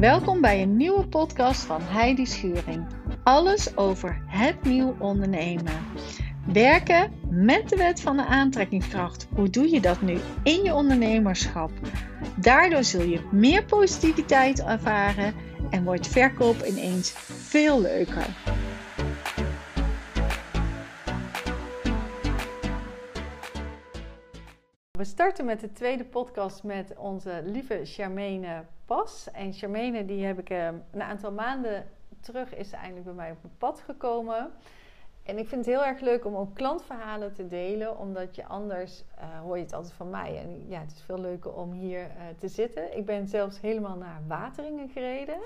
Welkom bij een nieuwe podcast van Heidi Schuring. Alles over het nieuw ondernemen. Werken met de wet van de aantrekkingskracht. Hoe doe je dat nu in je ondernemerschap? Daardoor zul je meer positiviteit ervaren en wordt verkoop ineens veel leuker. We starten met de tweede podcast met onze lieve Charmaine Pas. En Charmaine, die heb ik uh, een aantal maanden terug, is eindelijk bij mij op mijn pad gekomen. En ik vind het heel erg leuk om ook klantverhalen te delen, omdat je anders uh, hoor je het altijd van mij. En ja, het is veel leuker om hier uh, te zitten. Ik ben zelfs helemaal naar Wateringen gereden.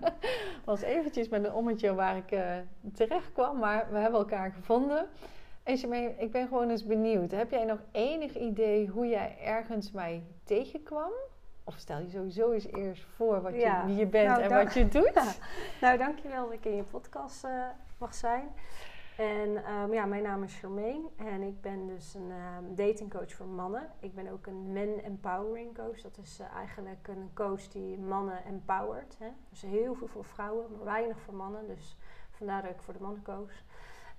was eventjes met een ommetje waar ik uh, terecht kwam, maar we hebben elkaar gevonden. En Jermaine, ik ben gewoon eens benieuwd. Heb jij nog enig idee hoe jij ergens mij tegenkwam? Of stel je sowieso eens eerst voor wat je, wie je bent nou, en wat je doet? Ja. Nou, dankjewel dat ik in je podcast mag zijn. En um, ja, mijn naam is Charmaine en ik ben dus een um, datingcoach voor mannen. Ik ben ook een men empowering coach. Dat is uh, eigenlijk een coach die mannen empowert. Hè? Dus heel veel voor vrouwen, maar weinig voor mannen. Dus vandaar dat ik voor de mannen koos.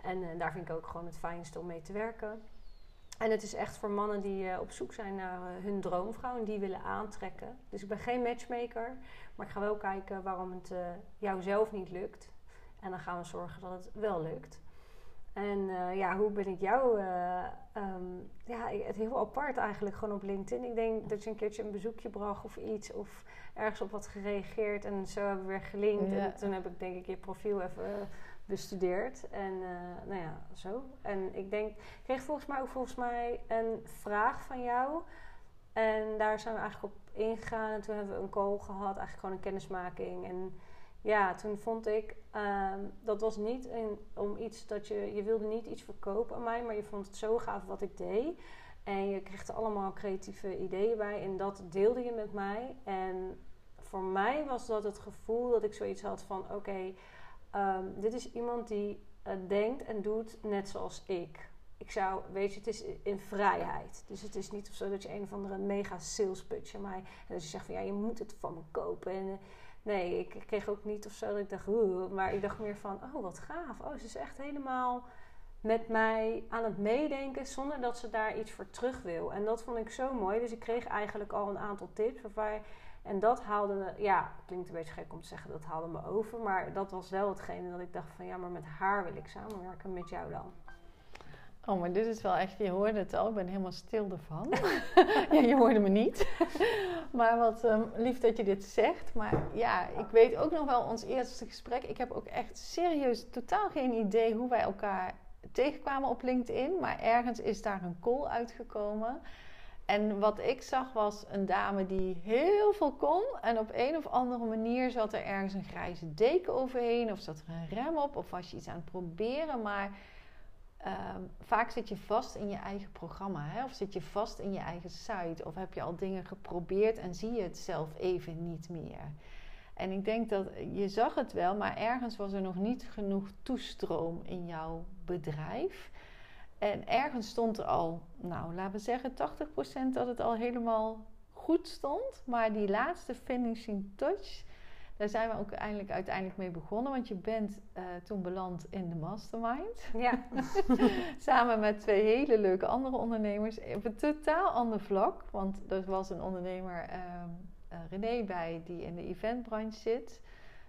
En uh, daar vind ik ook gewoon het fijnste om mee te werken. En het is echt voor mannen die uh, op zoek zijn naar hun droomvrouw en die willen aantrekken. Dus ik ben geen matchmaker, maar ik ga wel kijken waarom het jou zelf niet lukt. En dan gaan we zorgen dat het wel lukt. En uh, ja, hoe ben ik jou? Uh, um, ja, het heel apart eigenlijk gewoon op LinkedIn. Ik denk dat je een keertje een bezoekje bracht of iets. Of ergens op wat gereageerd. En zo hebben we weer gelinkt. Ja. En toen heb ik denk ik je profiel even uh, bestudeerd. En nou ja, zo. En ik denk, ik kreeg volgens mij ook volgens mij een vraag van jou. En daar zijn we eigenlijk op ingegaan. En toen hebben we een call gehad. Eigenlijk gewoon een kennismaking. En ja, toen vond ik, um, dat was niet een, om iets dat je, je wilde niet iets verkopen aan mij, maar je vond het zo gaaf wat ik deed. En je kreeg er allemaal creatieve ideeën bij en dat deelde je met mij. En voor mij was dat het gevoel dat ik zoiets had van, oké, um, dit is iemand die uh, denkt en doet net zoals ik. Ik zou, weet je, het is in vrijheid. Dus het is niet zo dat je een of andere mega sales pitch aan mij... En dat je zegt van, ja, je moet het van me kopen en nee, ik kreeg ook niet of zo dat ik dacht, maar ik dacht meer van, oh wat gaaf. Oh, ze is echt helemaal met mij aan het meedenken zonder dat ze daar iets voor terug wil. En dat vond ik zo mooi. Dus ik kreeg eigenlijk al een aantal tips. Waarbij, en dat haalde me, ja, klinkt een beetje gek om te zeggen, dat haalde me over. Maar dat was wel hetgene dat ik dacht van, ja, maar met haar wil ik samenwerken, met jou dan. Oh, maar dit is wel echt, je hoorde het al, ik ben helemaal stil ervan. ja, je hoorde me niet. maar wat um, lief dat je dit zegt. Maar ja, ik weet ook nog wel ons eerste gesprek. Ik heb ook echt serieus totaal geen idee hoe wij elkaar tegenkwamen op LinkedIn. Maar ergens is daar een call uitgekomen. En wat ik zag was een dame die heel veel kon. En op een of andere manier zat er ergens een grijze deken overheen. Of zat er een rem op. Of was je iets aan het proberen. Maar Um, vaak zit je vast in je eigen programma, hè? of zit je vast in je eigen site, of heb je al dingen geprobeerd en zie je het zelf even niet meer. En ik denk dat je zag het wel, maar ergens was er nog niet genoeg toestroom in jouw bedrijf. En ergens stond er al, nou laten we zeggen 80% dat het al helemaal goed stond. Maar die laatste finishing touch, daar zijn we ook eindelijk, uiteindelijk mee begonnen. Want je bent uh, toen beland in de mastermind. Ja. Samen met twee hele leuke andere ondernemers. Op een totaal ander vlak. Want er was een ondernemer, uh, uh, René, bij die in de eventbranche zit.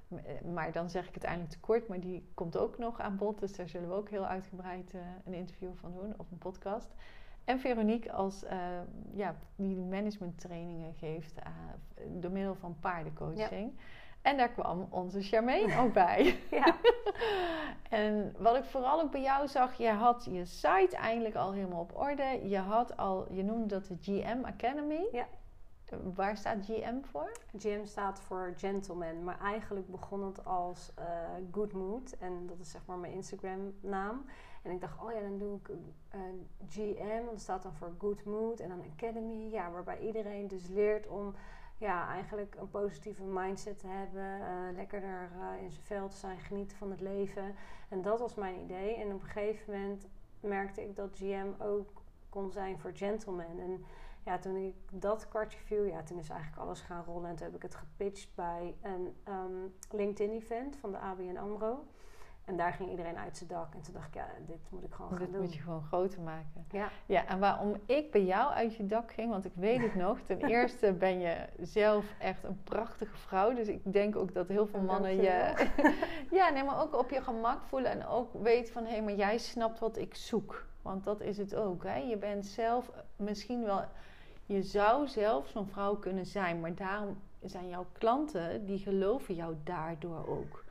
Eh, maar dan zeg ik het eindelijk te kort. Maar die komt ook nog aan bod. Dus daar zullen we ook heel uitgebreid uh, een interview van doen. Of een podcast. En Veronique als, uh, ja, die management trainingen geeft door middel van paardencoaching. Ja. En daar kwam onze Charmaine ook bij. Ja. en wat ik vooral ook bij jou zag, je had je site eindelijk al helemaal op orde. Je had al, je noemde dat de GM Academy. Ja. Waar staat GM voor? GM staat voor Gentleman, maar eigenlijk begon het als uh, Good Mood. En dat is zeg maar mijn Instagram naam. En ik dacht, oh ja, dan doe ik uh, GM, dat staat dan voor Good Mood. En dan Academy, ja, waarbij iedereen dus leert om ja, eigenlijk een positieve mindset te hebben. Uh, lekkerder in zijn vel te zijn, genieten van het leven. En dat was mijn idee. En op een gegeven moment merkte ik dat GM ook kon zijn voor gentlemen. En ja, toen ik dat kwartje viel, ja, toen is eigenlijk alles gaan rollen. En toen heb ik het gepitcht bij een um, LinkedIn-event van de ABN AMRO. En daar ging iedereen uit zijn dak. En toen dacht ik, ja, dit moet ik gewoon dit gaan doen. moet je gewoon groter maken. Ja. Ja, en waarom ik bij jou uit je dak ging, want ik weet het nog. Ten eerste ben je zelf echt een prachtige vrouw. Dus ik denk ook dat heel veel mannen je... ja, nee, maar ook op je gemak voelen. En ook weten van, hé, hey, maar jij snapt wat ik zoek. Want dat is het ook, hè. Je bent zelf misschien wel... Je zou zelf zo'n vrouw kunnen zijn. Maar daarom zijn jouw klanten, die geloven jou daardoor ook.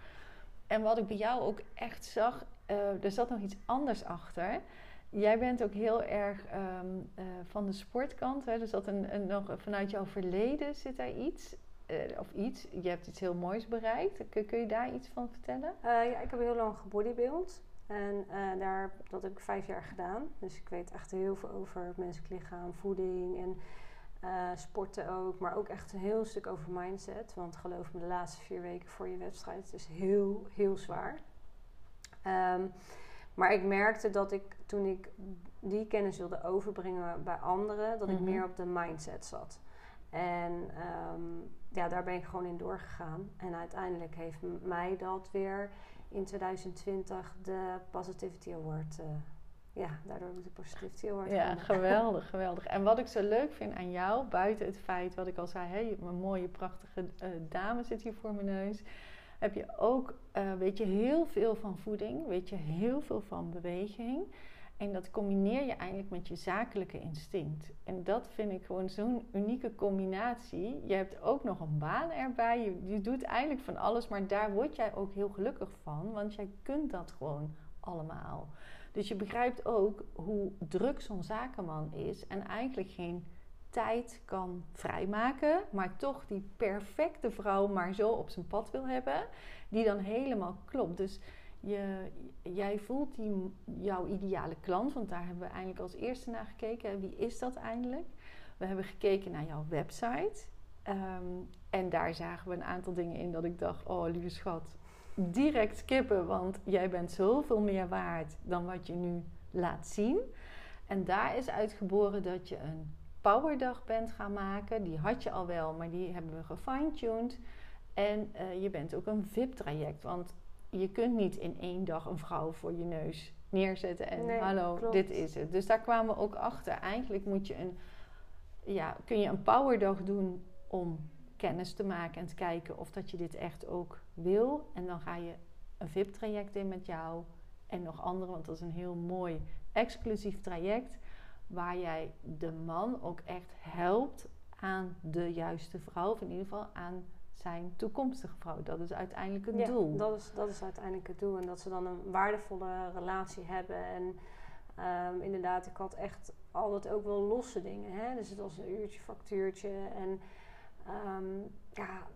En wat ik bij jou ook echt zag, uh, er zat nog iets anders achter. Jij bent ook heel erg um, uh, van de sportkant. Hè? Er zat een, een, nog vanuit jouw verleden zit daar iets. Uh, of iets. Je hebt iets heel moois bereikt. Kun, kun je daar iets van vertellen? ja, ik heb heel lang gebodybuild. En daar, dat heb ik vijf jaar gedaan. Dus ik weet echt heel veel over het menselijk lichaam, voeding en uh, sporten ook, maar ook echt een heel stuk over mindset. Want geloof me, de laatste vier weken voor je wedstrijd is heel, heel zwaar. Um, maar ik merkte dat ik toen ik die kennis wilde overbrengen bij anderen, dat ik Mhm. meer op de mindset zat. En um, ja, daar ben ik gewoon in doorgegaan. En uiteindelijk heeft mij dat weer in 2020 de Positivity Award uh, ja, daardoor de Positivity Award Ja, geweldig, geweldig. En wat ik zo leuk vind aan jou, buiten het feit wat ik al zei, hè, een mooie, prachtige uh, dame zit hier voor mijn neus, heb je ook, uh, weet je heel veel van voeding, weet je heel veel van beweging. En dat combineer je eigenlijk met je zakelijke instinct. En dat vind ik gewoon zo'n unieke combinatie. Je hebt ook nog een baan erbij. Je, doet eigenlijk van alles, maar daar word jij ook heel gelukkig van. Want jij kunt dat gewoon allemaal. Dus je begrijpt ook hoe druk zo'n zakenman is en eigenlijk geen tijd kan vrijmaken, maar toch die perfecte vrouw maar zo op zijn pad wil hebben, die dan helemaal klopt. Dus je, jij voelt die, jouw ideale klant, want daar hebben we eigenlijk als eerste naar gekeken. Wie is dat eindelijk? We hebben gekeken naar jouw website. Um, en daar zagen we een aantal dingen in dat ik dacht: Oh, lieve schat, direct skippen, want jij bent zoveel meer waard dan wat je nu laat zien. En daar is uitgeboren dat je een powerdag bent gaan maken. Die had je al wel, maar die hebben we gefine-tuned. En uh, je bent ook een VIP-traject, want je kunt niet in één dag een vrouw voor je neus neerzetten en Nee, hallo, klopt. dit is het. Dus daar kwamen we ook achter. Eigenlijk moet je een, ja, kun je een powerdag doen om kennis te maken en te kijken of dat je dit echt ook wil. En dan ga je een VIP-traject in met jou en nog andere, want dat is een heel mooi exclusief traject waar jij de man ook echt helpt aan de juiste vrouw, of in ieder geval aan zijn toekomstige vrouw. Dat is uiteindelijk het ja, doel. Dat is, dat is uiteindelijk het doel. En dat ze dan een waardevolle relatie hebben. En um, inderdaad, ik had echt altijd ook wel losse dingen. Hè? Dus het was een uurtje, factuurtje. En um, ja,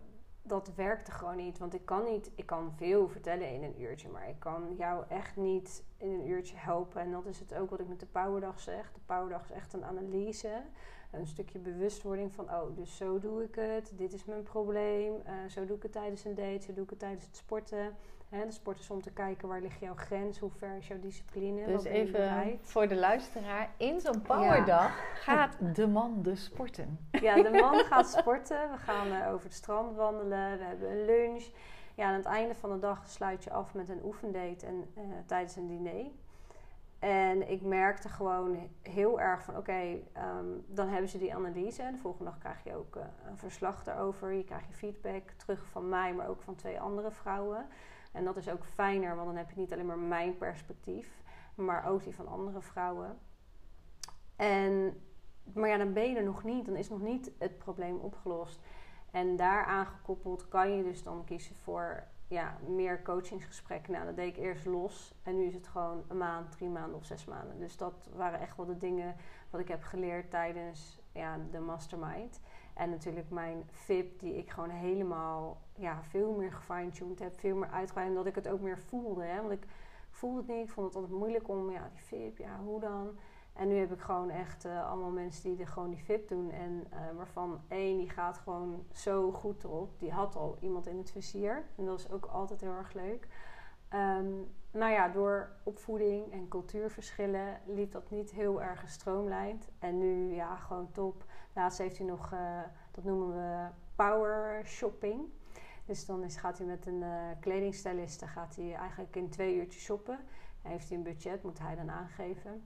dat werkte gewoon niet. Want ik kan niet, ik kan veel vertellen in een uurtje. Maar ik kan jou echt niet in een uurtje helpen. En dat is het ook wat ik met de Powerdag zeg. De Powerdag is echt een analyse. Een stukje bewustwording van, oh, dus zo doe ik het. Dit is mijn probleem. Uh, zo doe ik het tijdens een date. Zo doe ik het tijdens het sporten. Hè, de sport is om te kijken waar ligt jouw grens. Hoe ver is jouw discipline. Dus even voor de luisteraar. In zo'n powerdag gaat de man dus sporten. Ja, de man gaat sporten. We gaan uh, over het strand wandelen. We hebben een lunch. Ja, aan het einde van de dag sluit je af met een oefendate en uh, tijdens een diner. En ik merkte gewoon heel erg van, oké, um, dan hebben ze die analyse. En de volgende dag krijg je ook uh, een verslag daarover. Je krijgt je feedback terug van mij, maar ook van twee andere vrouwen. En dat is ook fijner, want dan heb je niet alleen maar mijn perspectief, maar ook die van andere vrouwen. En, maar ja, dan ben je er nog niet. Dan is nog niet het probleem opgelost. En daaraan gekoppeld kan je dus dan kiezen voor ja, meer coachingsgesprekken. Nou, dat deed ik eerst los. En nu is het gewoon een maand, drie maanden of zes maanden. Dus dat waren echt wel de dingen wat ik heb geleerd tijdens ja, de mastermind. En natuurlijk mijn VIP, die ik gewoon helemaal ja, veel meer gefine-tuned heb. Veel meer uitgebreid. En dat ik het ook meer voelde. Hè? Want ik voelde het niet. Ik vond het altijd moeilijk om, ja, die VIP, ja, hoe dan? En nu heb ik gewoon echt uh, allemaal mensen die er gewoon die VIP doen. En uh, waarvan één, die gaat gewoon zo goed erop. Die had al iemand in het vizier. En dat is ook altijd heel erg leuk. Ehm, nou ja, door opvoeding en cultuurverschillen liep dat niet heel erg gestroomlijnd. En nu, ja, gewoon top. Laatst heeft hij nog, uh, dat noemen we power shopping. Dus dan is, gaat hij met een uh, kledingstyliste gaat hij eigenlijk in twee uurtjes shoppen. heeft hij een budget, moet hij dan aangeven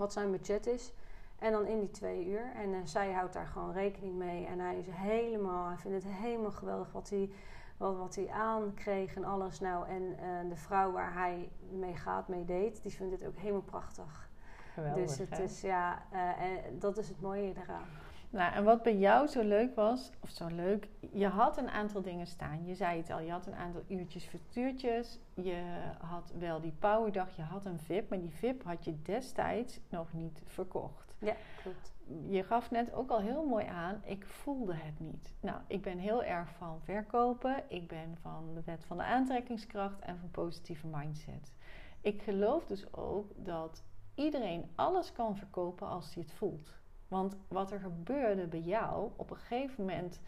wat zijn budget is. En dan in die twee uur. En uh, zij houdt daar gewoon rekening mee. En hij is helemaal, hij vindt het helemaal geweldig wat hij, wat, wat hij aankreeg en alles. Nou, en uh, de vrouw waar hij mee gaat, mee deed, die vindt het ook helemaal prachtig. Geweldig, dus het hè? is, ja, uh, en dat is het mooie eraan. Nou, en wat bij jou zo leuk was, of zo leuk, je had een aantal dingen staan. Je zei het al, je had een aantal uurtjes factuurtjes. Je had wel die powerdag, je had een VIP, maar die VIP had je destijds nog niet verkocht. Ja, klopt. Je gaf net ook al heel mooi aan, ik voelde het niet. Nou, ik ben heel erg van verkopen. Ik ben van de wet van de aantrekkingskracht en van positieve mindset. Ik geloof dus ook dat iedereen alles kan verkopen als hij het voelt. Want wat er gebeurde bij jou, op een gegeven moment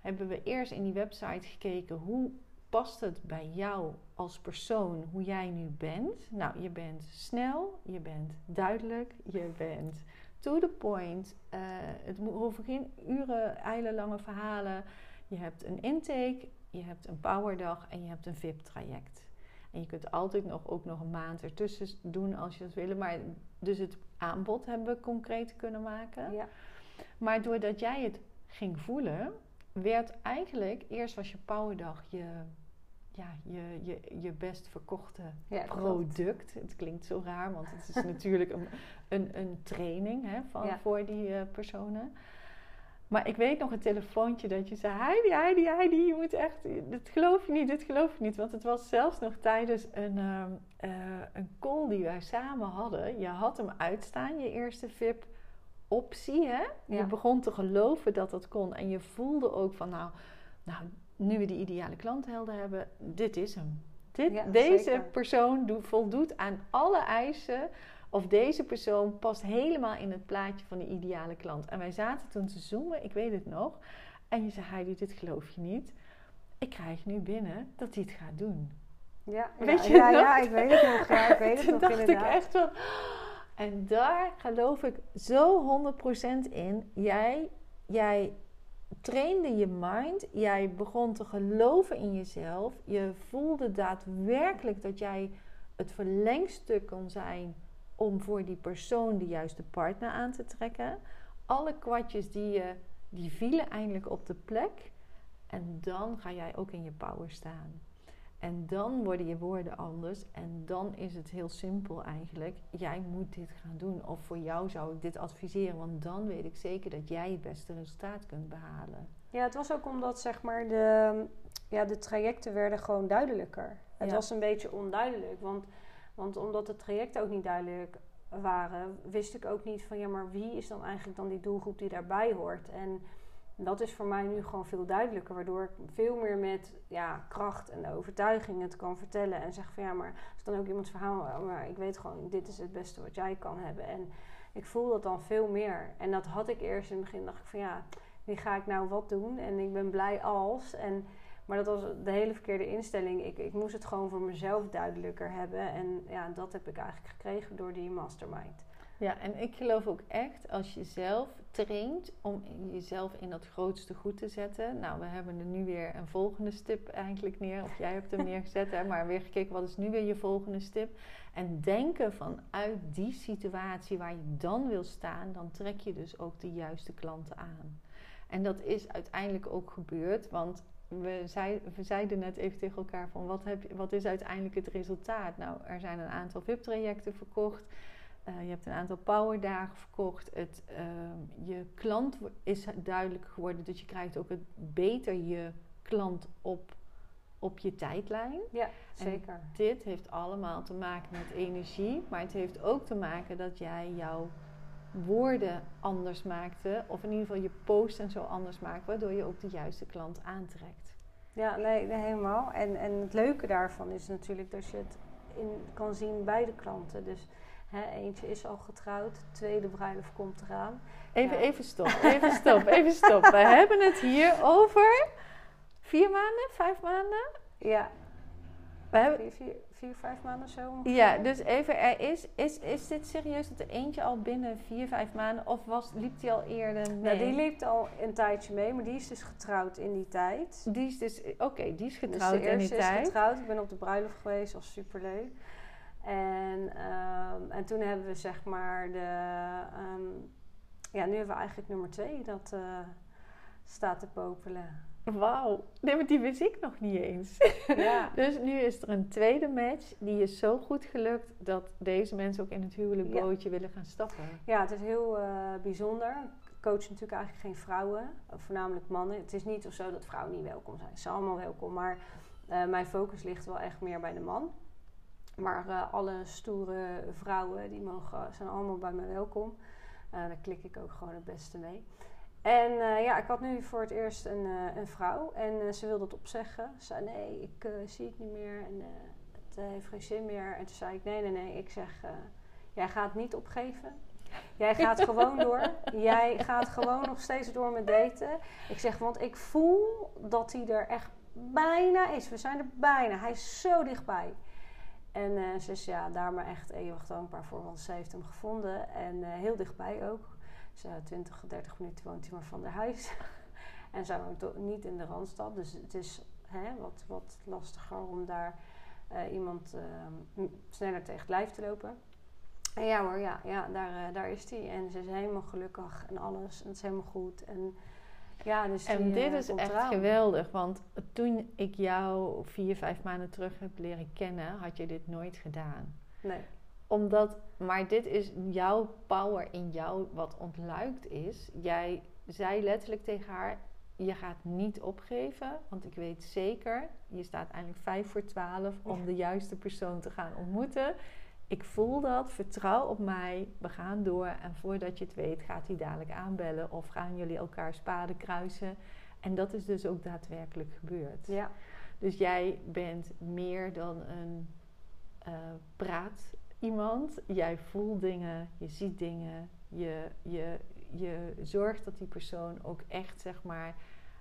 hebben we eerst in die website gekeken hoe past het bij jou als persoon, hoe jij nu bent. Nou, je bent snel, je bent duidelijk, je bent to the point. Uh, het hoeven geen uren, eilenlange verhalen. Je hebt een intake, je hebt een powerdag en je hebt een VIP-traject. En je kunt altijd nog, ook nog een maand ertussen doen als je dat wil. Maar dus het aanbod hebben we concreet kunnen maken. Ja. Maar doordat jij het ging voelen, werd eigenlijk, eerst was je powerdag je, ja, je, je, je best verkochte Ja, product. Het klinkt zo raar, want het is natuurlijk een, een, een training hè, van, Ja. voor die eh, personen. Maar ik weet nog een telefoontje dat je zei: Heidi, Heidi, Heidi, je moet echt. Dit geloof je niet, dit geloof je niet. Want het was zelfs nog tijdens een, ehm, eh, een call die wij samen hadden. Je had hem uitstaan, je eerste VIP-optie. Hè? Je begon te geloven dat dat kon. En je voelde ook van: Nou, nou nu we die ideale klanthelden hebben, dit is hem. Dit, Ja, deze zeker. persoon doet, voldoet aan alle eisen. Of deze persoon past helemaal in het plaatje van de ideale klant. En wij zaten toen te zoomen, ik weet het nog. En je zei, Heidi, dit geloof je niet. Ik krijg nu binnen dat hij het gaat doen. Ja, Weet ja, je ja, nog? ja, ik weet het nog. Ja, ik weet het toen nog dacht ik inderdaad. echt van... En daar geloof ik zo 100% in. Jij, jij trainde je mind. Jij begon te geloven in jezelf. Je voelde daadwerkelijk dat jij het verlengstuk kon zijn om voor die persoon de juiste partner aan te trekken. Alle kwartjes die, je, die vielen eindelijk op de plek. En dan ga jij ook in je power staan. En dan worden je woorden anders. En dan is het heel simpel eigenlijk. Jij moet dit gaan doen. Of voor jou zou ik dit adviseren. Want dan weet ik zeker dat jij het beste resultaat kunt behalen. Ja, het was ook omdat zeg maar de, ja, de trajecten werden gewoon duidelijker. Het Ja. was een beetje onduidelijk, want, want omdat de trajecten ook niet duidelijk waren, wist ik ook niet van ja, maar wie is dan eigenlijk dan die doelgroep die daarbij hoort? En dat is voor mij nu gewoon veel duidelijker, waardoor ik veel meer met ja, kracht en overtuiging het kan vertellen en zeg van ja, maar als dan ook iemands verhaal, oh, maar ik weet gewoon, dit is het beste wat jij kan hebben. En ik voel dat dan veel meer. En dat had ik eerst in het begin, dacht ik van ja, wie ga ik nou wat doen? En ik ben blij als. En, maar dat was de hele verkeerde instelling. Ik, ik moest het gewoon voor mezelf duidelijker hebben. En ja, dat heb ik eigenlijk gekregen door die mastermind. Ja, en ik geloof ook echt als je zelf traint om jezelf in dat grootste goed te zetten. Nou, we hebben er nu weer een volgende stip eigenlijk neer. Of jij hebt hem neergezet, hè, maar weer gekeken wat is nu weer je volgende stip. En denken vanuit die situatie waar je dan wil staan, dan trek je dus ook de juiste klanten aan. En dat is uiteindelijk ook gebeurd, want we, zei, we zeiden net even tegen elkaar van wat, heb wat is uiteindelijk het resultaat? Nou, er zijn een aantal VIP-trajecten verkocht. Uh, je hebt een aantal powerdagen verkocht. Het, uh, je klant is duidelijk geworden, dus je krijgt ook het beter je klant op, op je tijdlijn. Ja, zeker. En dit heeft allemaal te maken met energie, maar het heeft ook te maken dat jij jouw woorden anders maakte, of in ieder geval je post en zo anders maakt, waardoor je ook de juiste klant aantrekt. Ja, nee, helemaal. En, en het leuke daarvan is natuurlijk dat je het in, kan zien bij de klanten. Dus hè, eentje is al getrouwd, de tweede bruiloft komt eraan. Even, Ja. even stop, even stop, even stop. We hebben het hier over vier maanden, vijf maanden. Ja, We hebben, vier, vier, vijf maanden zo ongeveer. ja, dus even, er is, is, is dit serieus dat er eentje al binnen vier, vijf maanden, of was, liep die al eerder mee? Nou, die liep al een tijdje mee, maar die is dus getrouwd in die tijd. Die is dus, oké, die is Dus getrouwd de in die eerste is tijd. getrouwd. Ik ben op de bruiloft geweest, was superleuk. En, ehm, en toen hebben we zeg maar de... ehm, ja, nu hebben we eigenlijk nummer twee dat eh, staat te popelen. Wauw, nee, maar die wist ik nog niet eens. Ja. Dus nu is er een tweede match, die is zo goed gelukt dat deze mensen ook in het huwelijkbootje willen gaan stappen. Ja, het is heel eh, bijzonder. Ik coach natuurlijk eigenlijk geen vrouwen, voornamelijk mannen. Het is niet of zo dat vrouwen niet welkom zijn. Ze zijn allemaal welkom, maar eh, mijn focus ligt wel echt meer bij de man. Maar eh, alle stoere vrouwen, die mogen, zijn allemaal bij mij welkom. Daar klik ik ook gewoon het beste mee. En eh, ja, ik had nu voor het eerst een, eh, een vrouw en eh, ze wilde het opzeggen. Ze zei nee, ik zie het niet meer en het heeft geen zin meer. En toen zei ik nee, nee, nee, ik zeg, jij gaat niet opgeven. Jij gaat gewoon door. Jij gaat gewoon nog steeds door met daten. Ik zeg, want ik voel dat hij er echt bijna is. We zijn er bijna. Hij is zo dichtbij. En ze is ja, daar maar echt eeuwig dankbaar voor, want ze heeft hem gevonden. En heel dichtbij ook. Ze 20, 30 minuten woont hij maar van haar huis. en zij woont niet in de Randstad. Dus het is hè, wat, wat lastiger om daar eh, iemand eh, m- sneller tegen het lijf te lopen. En ja hoor, ja, ja daar, eh, daar is hij. En ze is helemaal gelukkig en alles. En het is helemaal goed. En ja, dus En die, dit eh, is echt eraan. geweldig, want toen ik jou vier, vijf maanden terug heb leren kennen, had je dit nooit gedaan. Nee. Omdat, maar dit is jouw power in jou wat ontluikt is. Jij zei letterlijk tegen haar, je gaat niet opgeven, want ik weet zeker, je staat eindelijk vijf voor twaalf om de juiste persoon te gaan ontmoeten. Ik voel dat, vertrouw op mij, we gaan door en voordat je het weet gaat hij dadelijk aanbellen of gaan jullie elkaars paden kruisen. En dat is dus ook daadwerkelijk gebeurd. Ja. Dus jij bent meer dan een eh, praat iemand. Jij voelt dingen, je ziet dingen. Je, je, je zorgt dat die persoon ook echt, zeg maar,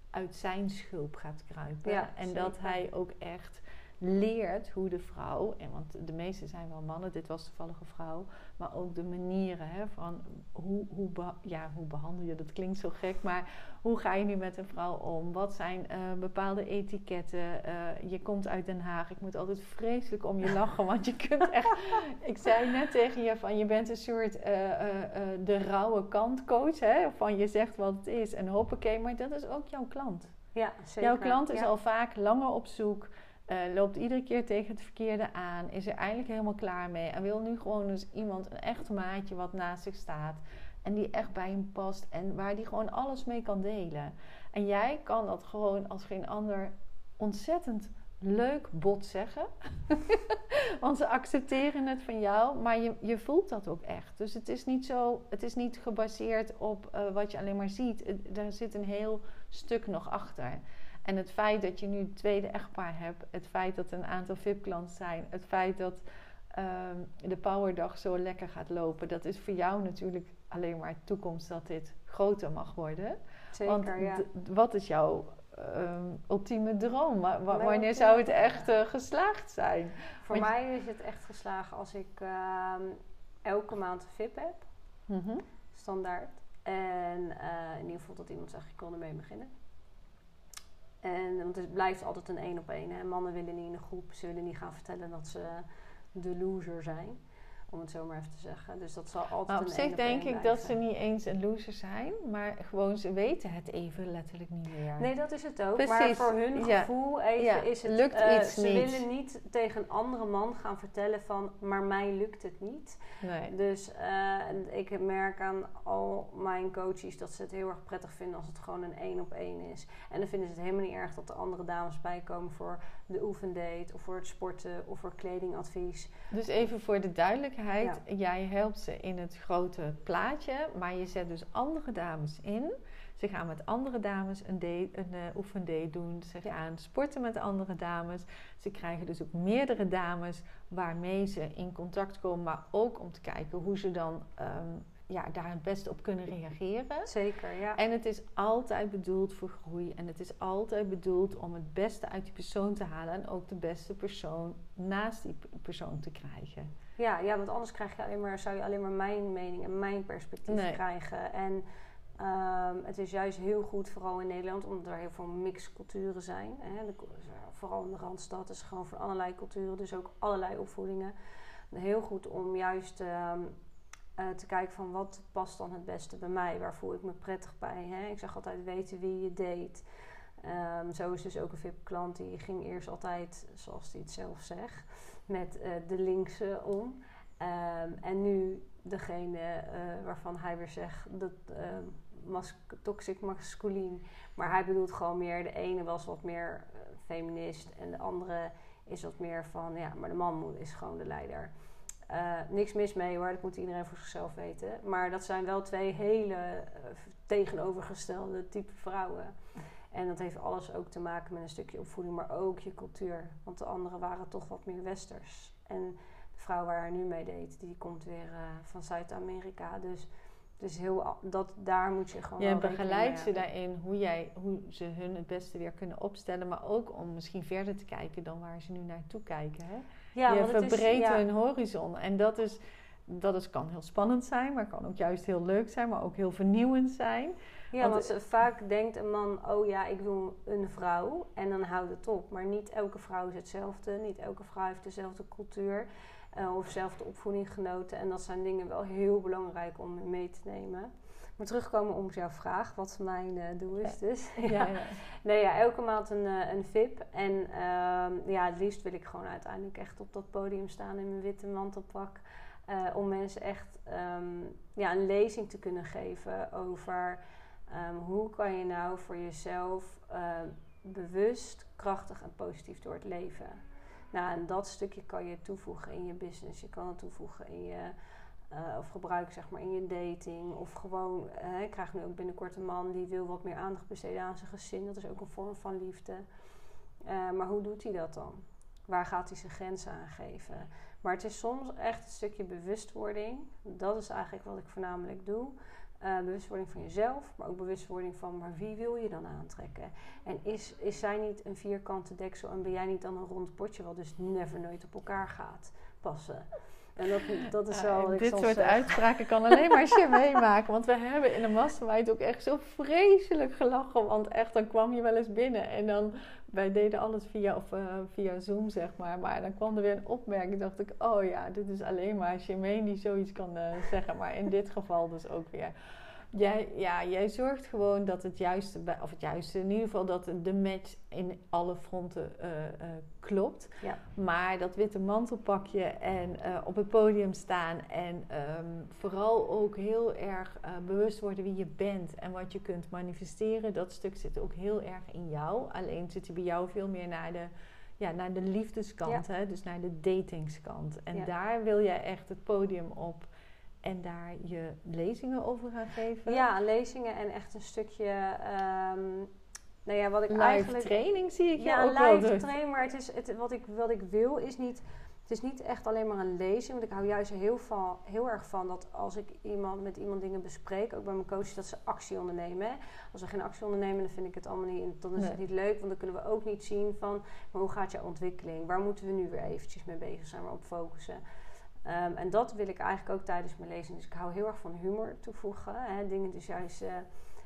uit zijn schulp gaat kruipen. Ja, en dat hij ook echt leert hoe de vrouw, en want de meeste zijn wel mannen, dit was toevallig een vrouw, maar ook de manieren hè, van hoe, hoe, ja, hoe behandel je, dat klinkt zo gek, maar hoe ga je nu met een vrouw om? Wat zijn eh, bepaalde etiketten? Eh, je komt uit Den Haag, ik moet altijd vreselijk om je lachen, want je kunt echt, ik zei net tegen je van je bent een soort eh, de rauwe kant coach, hè, van je zegt wat het is en hoppakee, maar dat is ook jouw klant. Ja, zeker. Jouw klant is Ja. al vaak langer op zoek, eh, loopt iedere keer tegen het verkeerde aan, is er eigenlijk helemaal klaar mee en wil nu gewoon dus iemand, een echt maatje wat naast zich staat en die echt bij hem past en waar die gewoon alles mee kan delen. En jij kan dat gewoon als geen ander ontzettend leuk bot zeggen. Want ze accepteren het van jou, maar je, je voelt dat ook echt. Dus het is niet zo, het is niet gebaseerd op eh, wat je alleen maar ziet. Daar zit een heel stuk nog achter. En het feit dat je nu het tweede echtpaar hebt, het feit dat er een aantal VIP-klanten zijn, het feit dat ehm, de Powerdag zo lekker gaat lopen, dat is voor jou natuurlijk alleen maar toekomst dat dit groter mag worden. Zeker, Want ja. wat is jouw ehm, ultieme droom? Wanneer zou het echt eh, geslaagd zijn? Voor Want- mij is het echt geslagen als ik ehm, elke maand een VIP heb, Mhm. standaard. En eh, in ieder geval dat iemand zegt, ik kon ermee beginnen. En, want het blijft altijd een één op één. Mannen willen niet in een groep, ze willen niet gaan vertellen dat ze de loser zijn. Om het zo maar even te zeggen. Dus dat zal altijd Maar op zich denk ik dat ze niet eens een loser zijn, maar gewoon ze weten het even letterlijk niet meer. Nee, dat is het ook. Maar Precies, voor hun ja. gevoel even Ja, is het... lukt eh, iets ze niet. willen niet tegen een andere man gaan vertellen van... maar mij lukt het niet. Nee. Dus eh, ik merk aan al mijn coaches dat ze het heel erg prettig vinden als het gewoon een één op één is. En dan vinden ze het helemaal niet erg dat er andere dames bijkomen voor de oefendate of voor het sporten of voor kledingadvies. Dus even voor de duidelijkheid, jij helpt ze in het grote plaatje, maar je zet dus andere dames in. Ze gaan met andere dames een, date, een eh, oefendate doen. Ze Ja. gaan sporten met andere dames. Ze krijgen dus ook meerdere dames waarmee ze in contact komen, maar ook om te kijken hoe ze dan ehm, ja, daar het beste op kunnen reageren. Zeker, ja. En het is altijd bedoeld voor groei. En het is altijd bedoeld om het beste uit die persoon te halen. En ook de beste persoon naast die persoon te krijgen. Ja, ja want anders krijg je alleen maar, zou je alleen maar mijn mening en mijn perspectief Nee. krijgen. En ehm, het is juist heel goed, vooral in Nederland, omdat er heel veel mixculturen zijn. Hè. De, vooral in de Randstad is gewoon van allerlei culturen, dus ook allerlei opvoedingen. Heel goed om juist ehm, eh, te kijken van wat past dan het beste bij mij, waar voel ik me prettig bij. Hè? Ik zeg altijd weten wie je date. Ehm, zo is dus ook een VIP-klant die ging eerst altijd, zoals hij het zelf zegt, met eh, de linkse om. Ehm, en nu degene eh, waarvan hij weer zegt dat mas- toxic masculien. Maar hij bedoelt gewoon meer, de ene was wat meer eh, feminist en de andere is wat meer van, ja, maar de man moet- is gewoon de leider. Niks mis mee hoor, dat moet iedereen voor zichzelf weten. Maar dat zijn wel twee hele tegenovergestelde type vrouwen. En dat heeft alles ook te maken met een stukje opvoeding, maar ook je cultuur. Want de anderen waren toch wat meer westers. En de vrouw waar hij nu mee deed, die komt weer eh, van Zuid-Amerika. Dus, dus heel, dat, daar moet je gewoon Je begeleidt ze daarin hoe, jij, hoe ze hun het beste weer kunnen opstellen. Maar ook om misschien verder te kijken dan waar ze nu naartoe kijken. Hè? Ja, je verbreedt ja. hun horizon. En dat, is, dat is, kan heel spannend zijn, maar kan ook juist heel leuk zijn, maar ook heel vernieuwend zijn. Ja, Want- want ze- vaak denkt een man, oh ja, ik wil een vrouw en dan houdt het op. Maar niet elke vrouw is hetzelfde, niet elke vrouw heeft dezelfde cultuur eh, of dezelfde opvoeding genoten. En dat zijn dingen wel heel belangrijk om mee te nemen. Maar terugkomen op jouw vraag, wat mijn eh, doel is dus. Ja, ja. Nee, ja, elke maand een, eh, een VIP. En ehm, ja, het liefst wil ik gewoon uiteindelijk echt op dat podium staan in mijn witte mantelpak. eh, om mensen echt ehm, ja, een lezing te kunnen geven over ehm, hoe kan je nou voor jezelf ehm, bewust, krachtig en positief door het leven. Nou, en dat stukje kan je toevoegen in je business. Je kan het toevoegen in je, eh, of gebruiken zeg maar in je dating. Of gewoon, eh, ik krijg nu ook binnenkort een man die wil wat meer aandacht besteden aan zijn gezin. Dat is ook een vorm van liefde. Eh, maar hoe doet hij dat dan? Waar gaat hij zijn grenzen aangeven? Maar het is soms echt een stukje bewustwording. Dat is eigenlijk wat ik voornamelijk doe. Eh, bewustwording van jezelf, maar ook bewustwording van maar wie wil je dan aantrekken? En is, is zij niet een vierkante deksel en ben jij niet dan een rond potje wat dus never nooit op elkaar gaat passen? En dat, dat is Ja, wel dit soort zeg. uitspraken kan alleen maar je meemaken. Want we hebben in de mastermind ook echt zo vreselijk gelachen. Want echt, dan kwam je wel eens binnen. En dan, wij deden alles via, of, eh, via Zoom, zeg maar. Maar dan kwam er weer een opmerking. dacht ik, oh ja, dit is alleen maar Jermaine die zoiets kan eh, zeggen. Maar in dit geval dus ook weer. Jij, ja, jij zorgt gewoon dat het juiste, bij- of het juiste, in ieder geval dat de match in alle fronten eh, eh, klopt. Ja. Maar dat witte mantelpakje en eh, op het podium staan en ehm, vooral ook heel erg bewust worden wie je bent en wat je kunt manifesteren, dat stuk zit ook heel erg in jou. Alleen zit hij bij jou veel meer naar de, ja, naar de liefdeskant, hè? dus naar de datingskant. En Ja. daar wil jij echt het podium op en daar je lezingen over gaan geven. Ja, lezingen en echt een stukje. ehm, nou ja, wat ik Live eigenlijk. training zie ik Ja, ook wel live doen. trainen, maar het is, het, wat, ik, wat ik wil is niet. Het is niet echt alleen maar een lezing. Want ik hou juist heel, van, heel erg van dat als ik iemand, met iemand dingen bespreek, ook bij mijn coaches, dat ze actie ondernemen. Hè. Als we geen actie ondernemen, dan vind ik het allemaal niet, dan is het niet leuk. Want dan kunnen we ook niet zien van, maar hoe gaat jouw ontwikkeling? Waar moeten we nu weer eventjes mee bezig zijn, maar op focussen? Ehm, en dat wil ik eigenlijk ook tijdens mijn lezing. Dus ik hou heel erg van humor toevoegen. Hè. Dingen dus juist eh,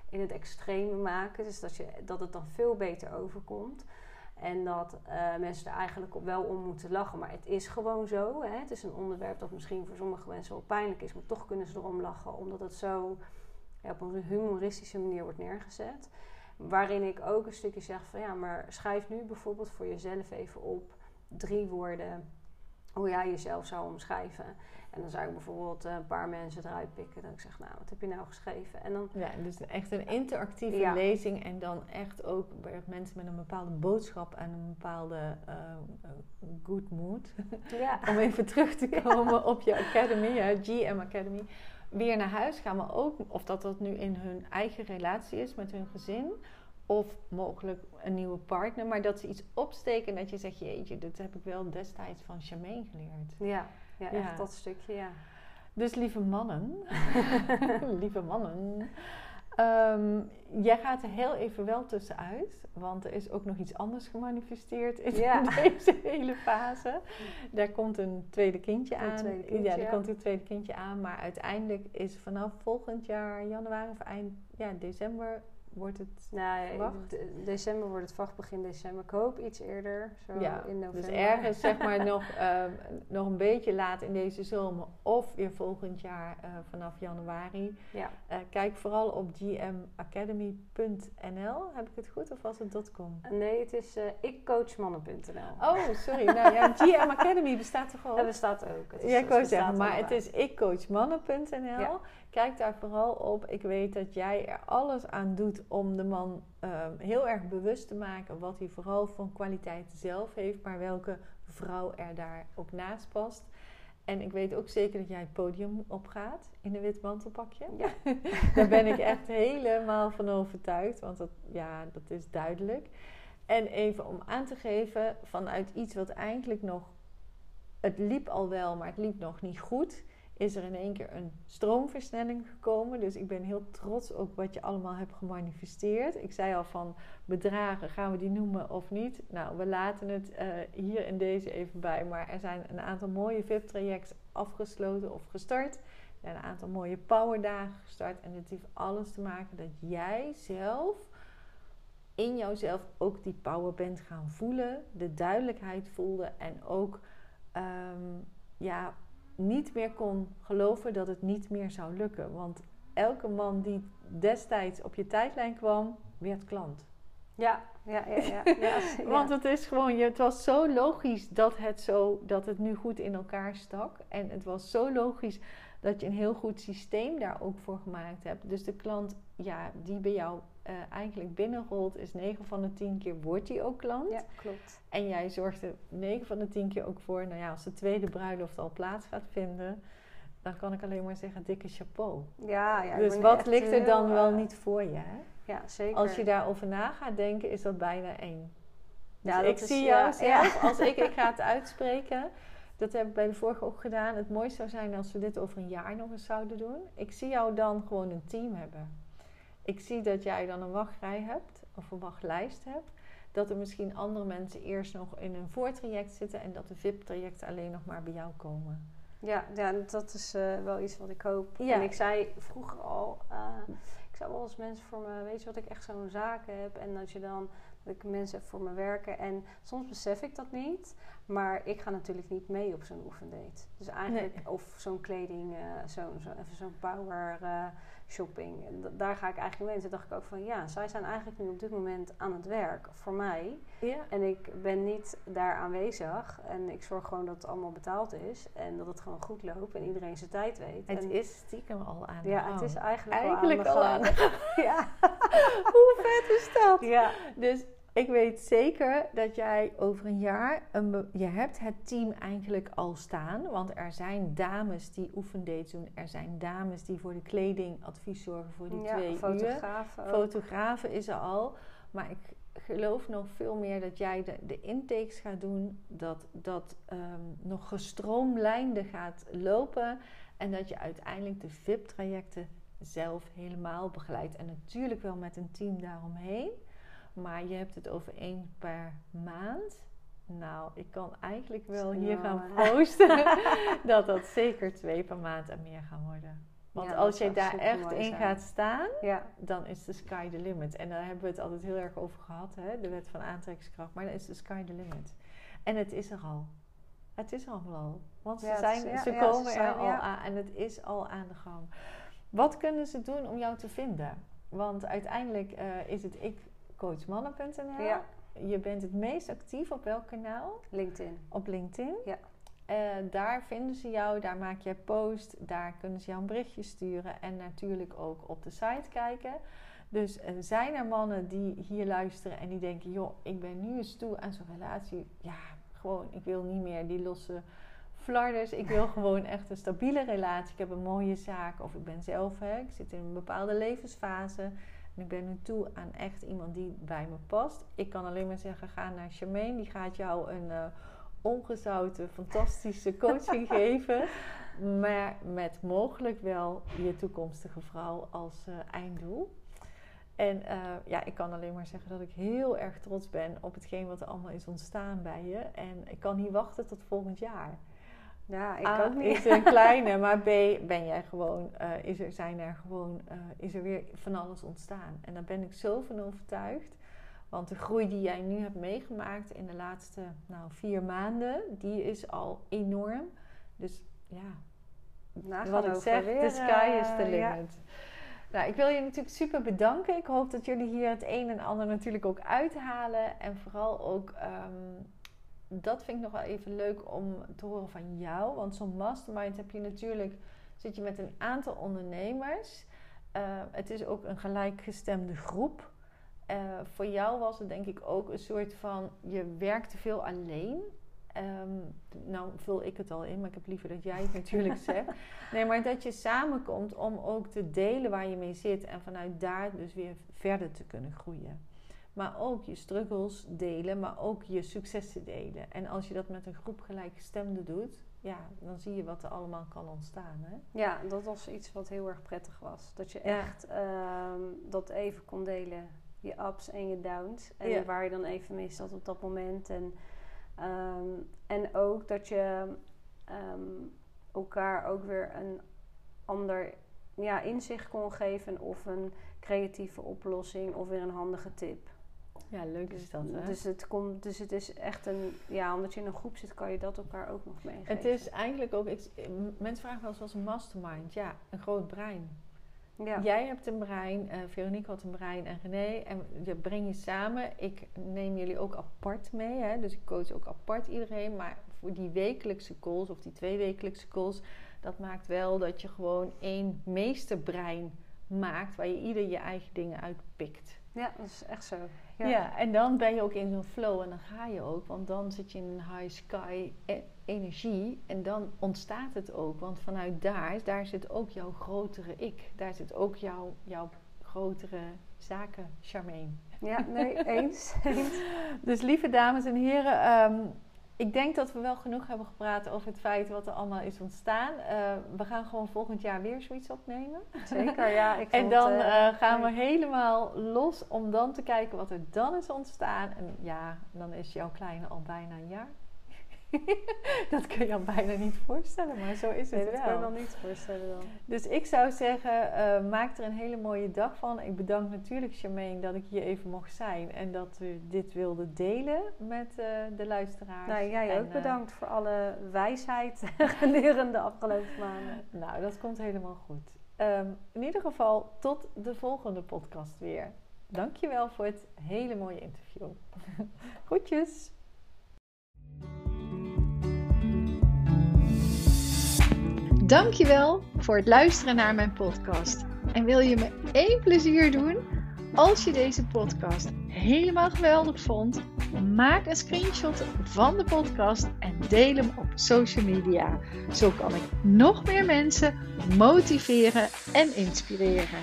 in het extreme maken. Dus dat, je, dat het dan veel beter overkomt. En dat eh, mensen er eigenlijk wel om moeten lachen. Maar het is gewoon zo. Hè. Het is een onderwerp dat misschien voor sommige mensen wel pijnlijk is. Maar toch kunnen ze erom lachen. Omdat het zo ja, op een humoristische manier wordt neergezet. Waarin ik ook een stukje zeg van ja, maar schrijf nu bijvoorbeeld voor jezelf even op drie woorden hoe jij jezelf zou omschrijven. En dan zou ik bijvoorbeeld eh, een paar mensen eruit pikken. Dat ik zeg, nou, wat heb je nou geschreven? En dan, Ja, dus echt een interactieve Ja. lezing en dan echt ook bij mensen met een bepaalde boodschap en een bepaalde eh, eh, good mood. ja, Om even terug te komen op je academy, hè, GM Academy. Weer naar huis gaan, maar ook of dat dat nu in hun eigen relatie is met hun gezin. Of mogelijk een nieuwe partner, maar dat ze iets opsteken en dat je zegt, jeetje, dit heb ik wel destijds van Charmaine geleerd. ja, ja, Ja. echt dat stukje, ja. Dus lieve mannen, lieve mannen, ehm, jij gaat er heel even wel tussenuit, want er is ook nog iets anders gemanifesteerd in Ja. deze hele fase. Daar komt een tweede kindje aan. tweede kindje, ja, er ja. komt een tweede kindje aan, maar uiteindelijk is vanaf volgend jaar januari of eind ja, december wordt het Nou, december wordt het vast begin december. Ik hoop iets eerder, zo Ja, in november. Dus ergens zeg maar nog, ehm, nog een beetje laat in deze zomer of weer volgend jaar eh, vanaf januari. Ja, Eh, kijk vooral op gmacademy.nl. Heb ik het goed of was het .com? nee, het is eh ikcoachmannen.nl. Oh, sorry. nou ja, GM Academy bestaat toch Dat al? bestaat ook. Het is- Ja, ik het wou bestaat zeggen, maar het is ikcoachmannen.nl. Ja. Kijk daar vooral op. Ik weet dat jij er alles aan doet om de man ehm, heel erg bewust te maken wat hij vooral van kwaliteit zelf heeft, maar welke vrouw er daar ook naast past. En ik weet ook zeker dat jij het podium opgaat in een wit mantelpakje. Ja. daar ben ik echt helemaal van overtuigd, want dat, ja, dat is duidelijk. En even om aan te geven vanuit iets wat eigenlijk nog het liep al wel, maar het liep nog niet goed. Is er in één keer een stroomversnelling gekomen. Dus ik ben heel trots ook wat je allemaal hebt gemanifesteerd. Ik zei al van bedragen, gaan we die noemen of niet? Nou, we laten het eh, hier in deze even bij. Maar er zijn een aantal mooie VIP-trajects afgesloten of gestart. Er zijn een aantal mooie powerdagen gestart. En het heeft alles te maken dat jij zelf in jouzelf ook die power bent gaan voelen. De duidelijkheid voelde en ook ehm, ja, niet meer kon geloven dat het niet meer zou lukken. Want elke man die destijds op je tijdlijn kwam, werd klant. Ja, ja, ja. ja. Want het is gewoon, het was zo logisch dat het, zo, dat het nu goed in elkaar stak. En het was zo logisch dat je een heel goed systeem daar ook voor gemaakt hebt. Dus de klant ja, die bij jou eh, eigenlijk binnenrolt, is 9 van de 10 keer wordt die ook klant. ja, klopt. En jij zorgt er 9 van de 10 keer ook voor, nou ja, als de tweede bruiloft al plaats gaat vinden, dan kan ik alleen maar zeggen, dikke chapeau. Ja, ja. ik dus wat ligt er heel, dan wel eh, niet voor je? Hè? Ja, zeker. Als je daarover na gaat denken, is dat bijna één. Dus Ja, ik dat is- zie ja, jou zelf, ja. als ik, ik ga het uitspreken. Dat heb ik bij de vorige ook gedaan. Het mooiste zou zijn als we dit over een jaar nog eens zouden doen. Ik zie jou dan gewoon een team hebben. Ik zie dat jij dan een wachtrij hebt, of een wachtlijst hebt. Dat er misschien andere mensen eerst nog in een voortraject zitten en dat de VIP-trajecten alleen nog maar bij jou komen. Ja, ja dat is eh, wel iets wat ik hoop. Ja. En ik zei vroeger al, eh, ik zou wel eens mensen voor me, weet je wat ik echt zo'n zaken heb en dat je dan, dat ik mensen heb voor me werken en soms besef ik dat niet, maar ik ga natuurlijk niet mee op zo'n oefendate. Dus eigenlijk, of zo'n kleding, eh, zo'n zo, even zo'n power shopping, en da- daar ga ik eigenlijk mee. En toen dacht ik ook van, ja, zij zijn eigenlijk nu op dit moment aan het werk voor mij. Ja. En ik ben niet daar aanwezig. En ik zorg gewoon dat het allemaal betaald is. En dat het gewoon goed loopt. En iedereen zijn tijd weet. Het en, is stiekem al aan de ja, gang. het is eigenlijk, Eigenlijk al al aan aan de gang. ja. Hoe vet is dat? ja. Dus ik weet zeker dat jij over een jaar, een je hebt het team eigenlijk al staan. Want er zijn dames die oefendates doen. Er zijn dames die voor de kleding advies zorgen voor die ja, twee uur. fotografen ook. Fotografen is er al. Maar ik geloof nog veel meer dat jij de, de intakes gaat doen. Dat dat ehm, nog gestroomlijnder gaat lopen. En dat je uiteindelijk de VIP-trajecten zelf helemaal begeleidt. En natuurlijk wel met een team daaromheen. Maar je hebt het over één per maand. Nou, ik kan eigenlijk wel hier gaan proosten dat dat zeker twee per maand en meer gaan worden. Want Ja, als je daar echt in zijn. gaat staan, ja. dan is de sky the limit. En daar hebben we het altijd heel erg over gehad, hè? de wet van aantrekkingskracht. Maar dan is de sky the limit. En het is er al. Het is allemaal al. Want ze, Ja, zijn, is- ze komen zijn- er al ja. aan en het is al aan de gang. Wat kunnen ze doen om jou te vinden? Want uiteindelijk eh, is het ikcoachmannen.nl. Ja. Je bent het meest actief op welk kanaal? LinkedIn. Op LinkedIn. Ja. Eh, daar vinden ze jou, daar maak jij post, daar kunnen ze jou een berichtje sturen en natuurlijk ook op de site kijken. Dus eh, zijn er mannen die hier luisteren en die denken: joh, ik ben nu eens toe aan zo'n relatie. Ja, gewoon, ik wil niet meer die losse flarders. Ik wil gewoon echt een stabiele relatie. Ik heb een mooie zaak of ik ben zelf, hè, ik zit in een bepaalde levensfase. En ik ben nu toe aan echt iemand die bij me past. Ik kan alleen maar zeggen: ga naar Charmaine, die gaat jou een. eh, ongezouten, fantastische coaching geven. maar met mogelijk wel je toekomstige vrouw als uh, einddoel. En uh, ja, ik kan alleen maar zeggen dat ik heel erg trots ben op hetgeen wat er allemaal is ontstaan bij je. En ik kan niet wachten tot volgend jaar. Ja, ik A, ook niet. is een kleine, maar B, ben jij gewoon, uh, is er, zijn er gewoon, uh, is er weer van alles ontstaan. En daar ben ik zo van overtuigd. Want de groei die jij nu hebt meegemaakt in de laatste nou, vier maanden, die is al enorm. Dus ja, Nou, wat ik zeg, the sky is the eh, ja. limit. Nou, ik wil je natuurlijk super bedanken. Ik hoop dat jullie hier het een en ander natuurlijk ook uithalen. En vooral ook, ehm, dat vind ik nog wel even leuk om te horen van jou. Want zo'n mastermind heb je natuurlijk, zit je met een aantal ondernemers. Eh, het is ook een gelijkgestemde groep. Eh, voor jou was het denk ik ook een soort van, je werkt te veel alleen. Ehm, nou vul ik het al in, maar ik heb liever dat jij het natuurlijk zegt. Nee, maar dat je samenkomt om ook te delen waar je mee zit en vanuit daar dus weer verder te kunnen groeien. Maar ook je struggles delen, maar ook je successen delen. En als je dat met een groep gelijkgestemden doet, ja, dan zie je wat er allemaal kan ontstaan. Hè? Ja, dat was iets wat heel erg prettig was. Dat je Ja. echt ehm, dat even kon delen. Je ups en je downs. En Ja. waar je dan even mee zat op dat moment. En, ehm, en ook dat je ehm, elkaar ook weer een ander ja, inzicht kon geven. Of een creatieve oplossing. Of weer een handige tip. Ja, leuk is dat. Hè? Dus het, komt, dus het is echt een... Ja, omdat je in een groep zit, kan je dat elkaar ook nog meegeven. het is eigenlijk ook, ik, mensen vragen wel eens wat is een mastermind. Ja, een groot brein. Ja. Jij hebt een brein, eh Veronique had een brein en René. En je breng je samen. Ik neem jullie ook apart mee. Hè? Dus ik coach ook apart iedereen. Maar voor die wekelijkse calls of die twee wekelijkse calls... dat maakt wel dat je gewoon één meesterbrein maakt... waar je ieder je eigen dingen uitpikt. Ja, dat is echt zo. Ja. en dan ben je ook in zo'n flow en dan ga je ook. Want dan zit je in een high sky e- energie en dan ontstaat het ook. Want vanuit daar, daar zit ook jouw grotere ik. Daar zit ook jouw, jouw grotere zaken, Charmaine. Ja, nee, eens. eens. Dus lieve dames en heren, ehm, ik denk dat we wel genoeg hebben gepraat over het feit wat er allemaal is ontstaan. Eh, we gaan gewoon volgend jaar weer zoiets opnemen. Zeker, ja. Ik En dan eh, eh, gaan we helemaal los om dan te kijken wat er dan is ontstaan. En ja, dan is jouw kleine al bijna een jaar. dat kun je al bijna niet voorstellen, maar zo is het Nee, dat kan je wel. wel niet voorstellen dan. Dus ik zou zeggen, eh, maak er een hele mooie dag van. Ik bedank natuurlijk Charmaine dat ik hier even mocht zijn en dat we dit wilden delen met eh, de luisteraars. Nou, jij En, ook eh, bedankt voor alle wijsheid gedurende de afgelopen maanden. nou, dat komt helemaal goed. Ehm, in ieder geval, tot de volgende podcast weer. Dankjewel voor het hele mooie interview. Groetjes! Dankjewel voor het luisteren naar mijn podcast. En wil je me één plezier doen? Als je deze podcast helemaal geweldig vond, maak een screenshot van de podcast en deel hem op social media. Zo kan ik nog meer mensen motiveren en inspireren.